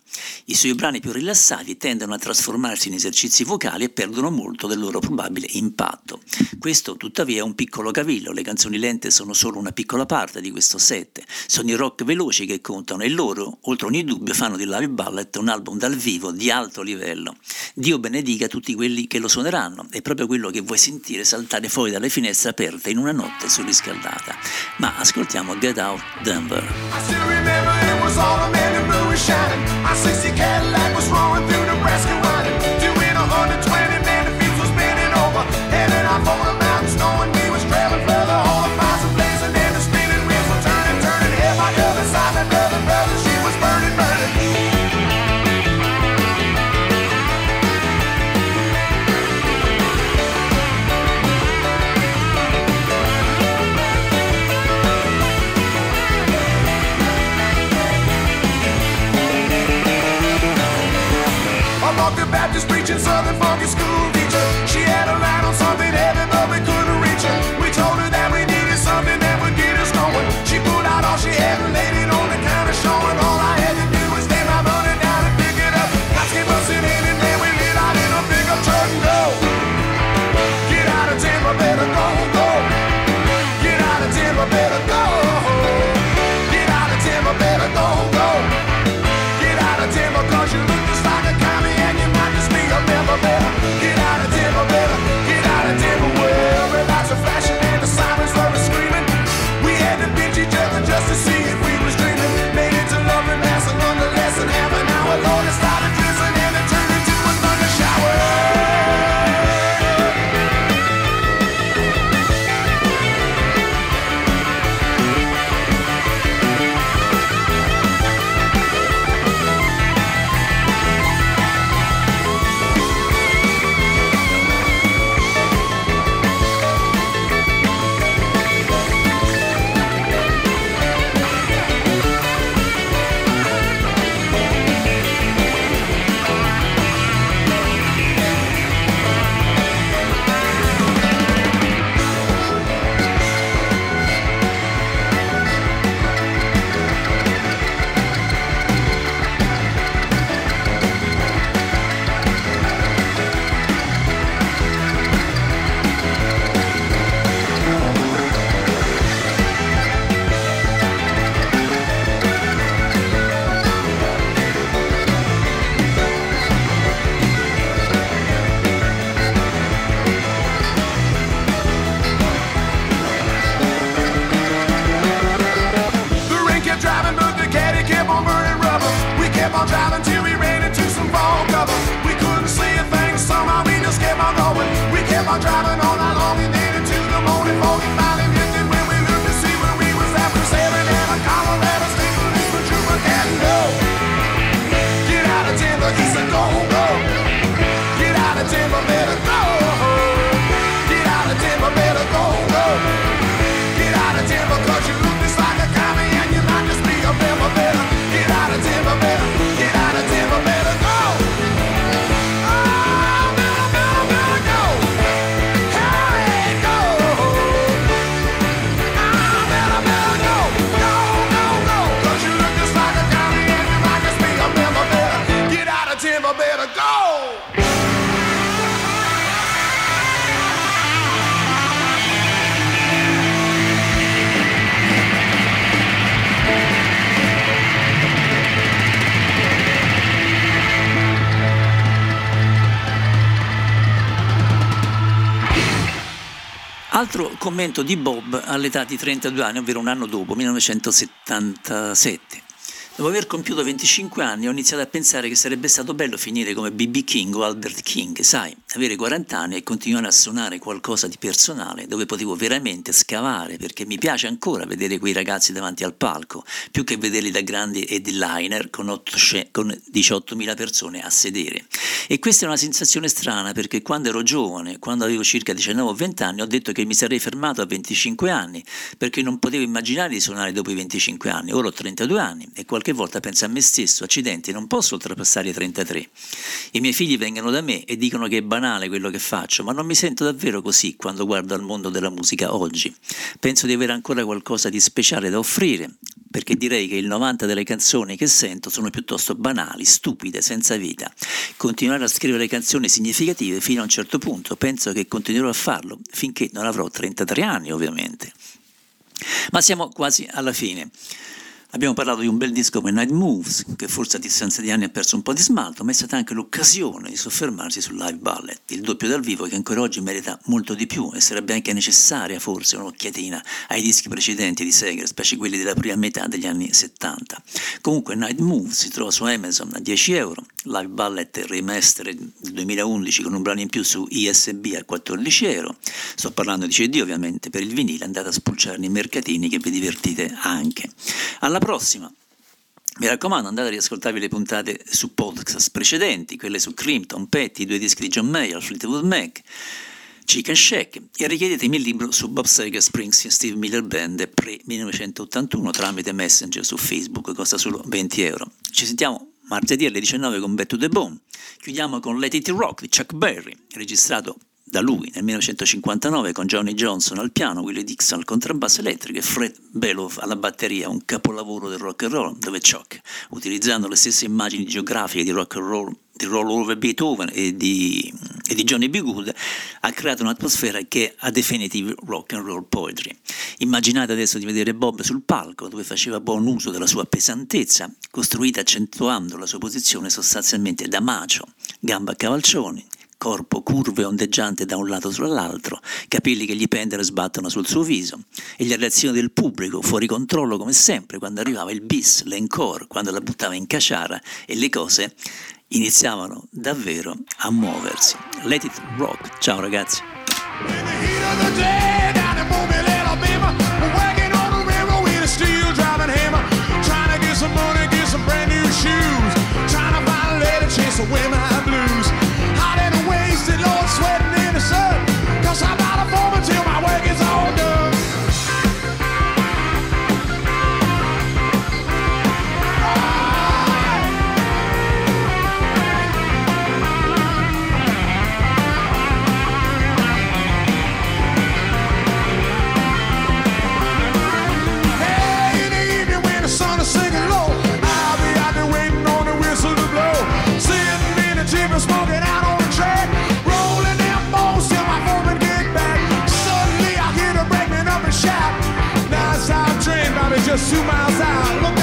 B: I suoi brani più rilassati tendono a trasformarsi in esercizi vocali e perdono molto del loro probabile impatto. Questo tuttavia è un piccolo cavillo, le canzoni lente sono solo una piccola parte di questo set, sono i rock veloci che contano e loro, oltre ogni dubbio, fanno di Live Ballet un album dal vivo di alto livello. Dio benedica tutti quelli che lo suoneranno, è proprio quello che vuoi sentire saltare fuori dalle finestre aperte in una notte surriscaldata. Ma ascoltiamo Get Out Denver. I still remember it was all a man in blue was shining. I 60 Cadillac was rolling through Nebraska Altro commento di Bob all'età di 32 anni, ovvero un anno dopo, 1977.
A: Dopo aver compiuto 25 anni ho iniziato a pensare che sarebbe stato bello finire come B.B. King o Albert King, sai, avere 40 anni e continuare a suonare qualcosa di personale dove potevo veramente scavare perché mi piace ancora vedere quei ragazzi davanti al palco, più che vederli da grandi headliner con, 8, con 18.000 persone a sedere. E questa è una sensazione strana perché quando ero giovane, quando avevo circa 19 o 20 anni, ho detto che mi sarei fermato a 25 anni perché non potevo immaginare di suonare dopo i 25 anni. Ora ho 32 anni e qualche volta penso a me stesso, accidenti, non posso oltrepassare i 33. I miei figli vengono da me e dicono che è banale quello che faccio, ma non mi sento davvero così quando guardo al mondo della musica oggi. Penso di avere ancora qualcosa di speciale da offrire, perché direi che il 90 delle canzoni che sento sono piuttosto banali, stupide, senza vita. Continuare a scrivere canzoni significative fino a un certo punto, penso che continuerò a farlo finché non avrò 33 anni ovviamente. Ma siamo quasi alla fine. Abbiamo parlato di un bel disco come Night Moves, che forse a distanza di anni ha perso un po' di smalto, ma è stata anche l'occasione di soffermarsi sul live ballet, il doppio dal vivo che ancora oggi merita molto di più e sarebbe anche necessaria forse un'occhiatina ai dischi precedenti di Seger, specie quelli della prima metà degli anni 70. Comunque Night Moves si trova su Amazon a 10 euro, live ballet remaster del 2011 con un brano in più su ISB a 14 euro, sto parlando di CD ovviamente, per il vinile andate a spulciare nei mercatini che vi divertite anche. Alla alla prossima! Mi raccomando, andate a riascoltarvi le puntate su podcast precedenti, quelle su Crimpton, Petty, i due dischi di John Mayer, Fleetwood Mac, Chicken Shack e richiedetemi il libro su Bob Seger, Springsteen, Steve Miller Band pre-1981 tramite Messenger su Facebook, costa solo 20 euro. Ci sentiamo martedì alle 19 con Back to the Bone. Chiudiamo con Let It Rock di Chuck Berry, registrato da lui nel 1959 con Johnny Johnson al piano, Willie Dixon al contrabbasso elettrico e Fred Belov alla batteria, un capolavoro del rock and roll dove Chuck, utilizzando le stesse immagini geografiche di rock and roll di Roll Over Beethoven e di, e di, Johnny B. Good ha creato un'atmosfera che ha definitive rock and roll poetry. Immaginate adesso di vedere Bob sul palco dove faceva buon uso della sua pesantezza, costruita accentuando la sua posizione sostanzialmente da macio, gamba a cavalcioni, corpo curvo e ondeggiante da un lato sull'altro, capelli che gli pendono e sbattono sul suo viso, e le reazioni del pubblico fuori controllo come sempre quando arrivava il bis, l'encore, quando la buttava in caciara e le cose iniziavano davvero a muoversi. Let it rock. Ciao ragazzi. women
B: Cause I'm not a form until my work is two miles out. Look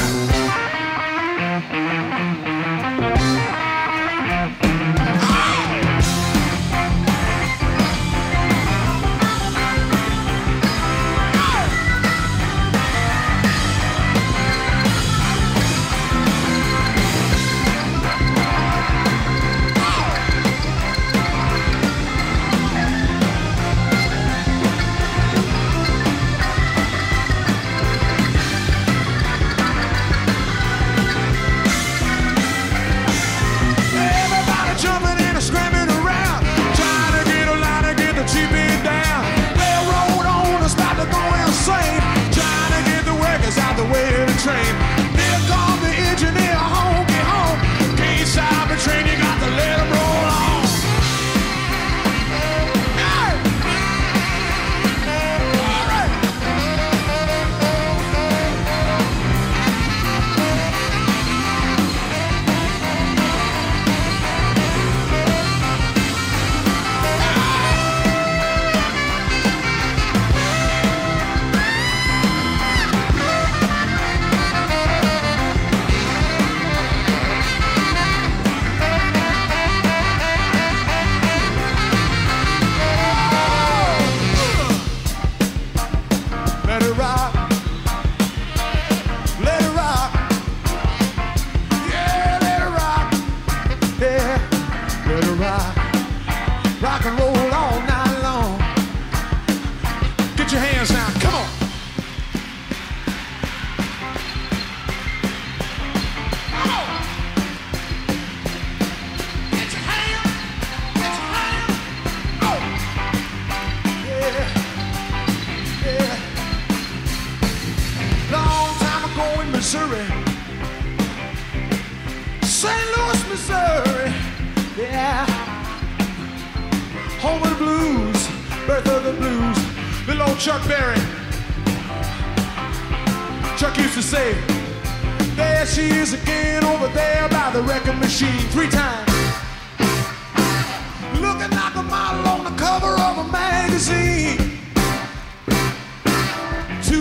B: Too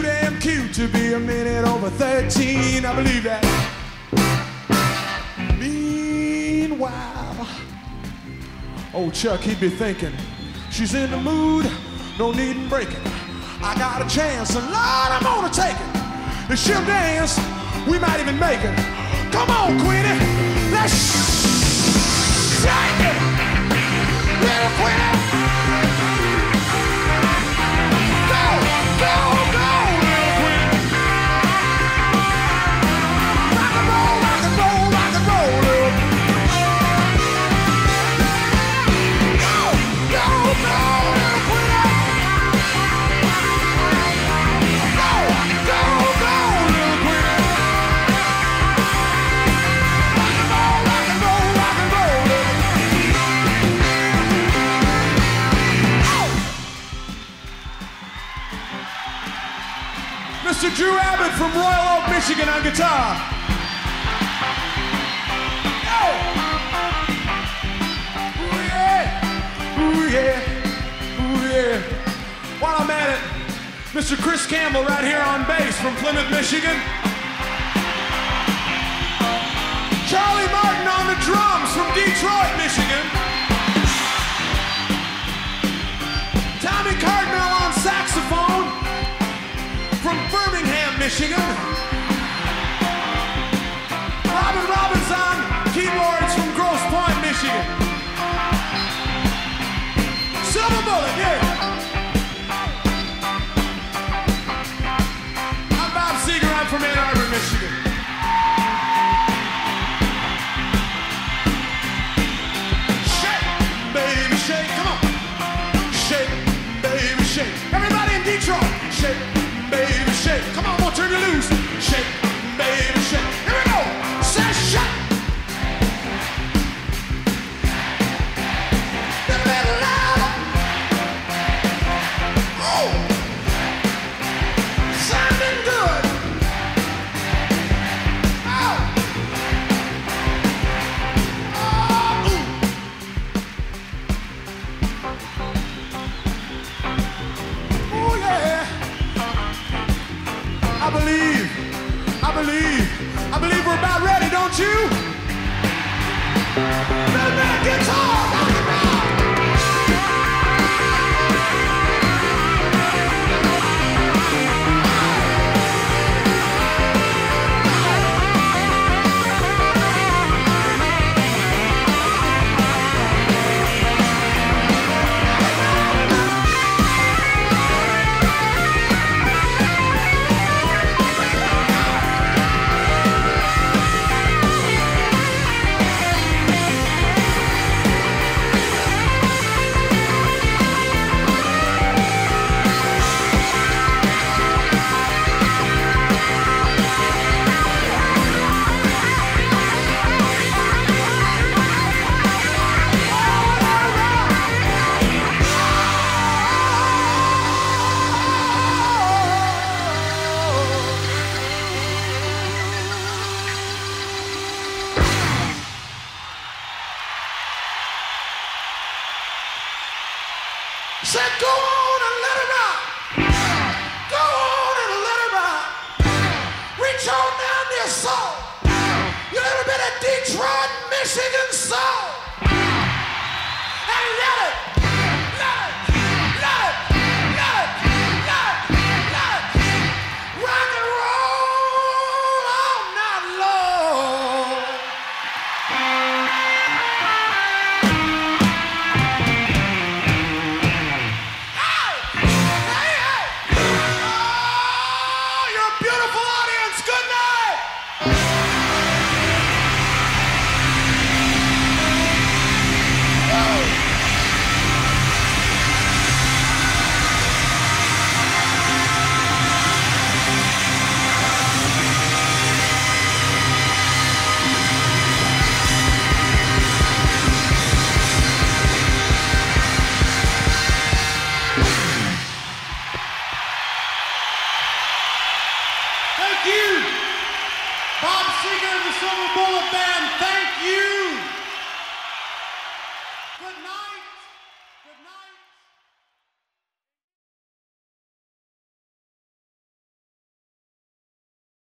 B: damn cute to be a minute over 13. I believe that. Meanwhile, old Chuck, he'd be thinking, she's in the mood, no need in breaking. I got a chance, and Lord, I'm gonna take it. If she'll dance, we might even make it. Come on, Queenie, let's shake it. Little Queenie. Mr. Drew Abbott from Royal Oak, Michigan on guitar. Ooh yeah! Ooh yeah! Ooh yeah! While I'm at it, Mr. Chris Campbell right here on bass from Plymouth, Michigan. Charlie Martin on the drums from Detroit, Michigan. Michigan. Robin Robinson, believe. I believe we're about ready, don't you? Of guitar,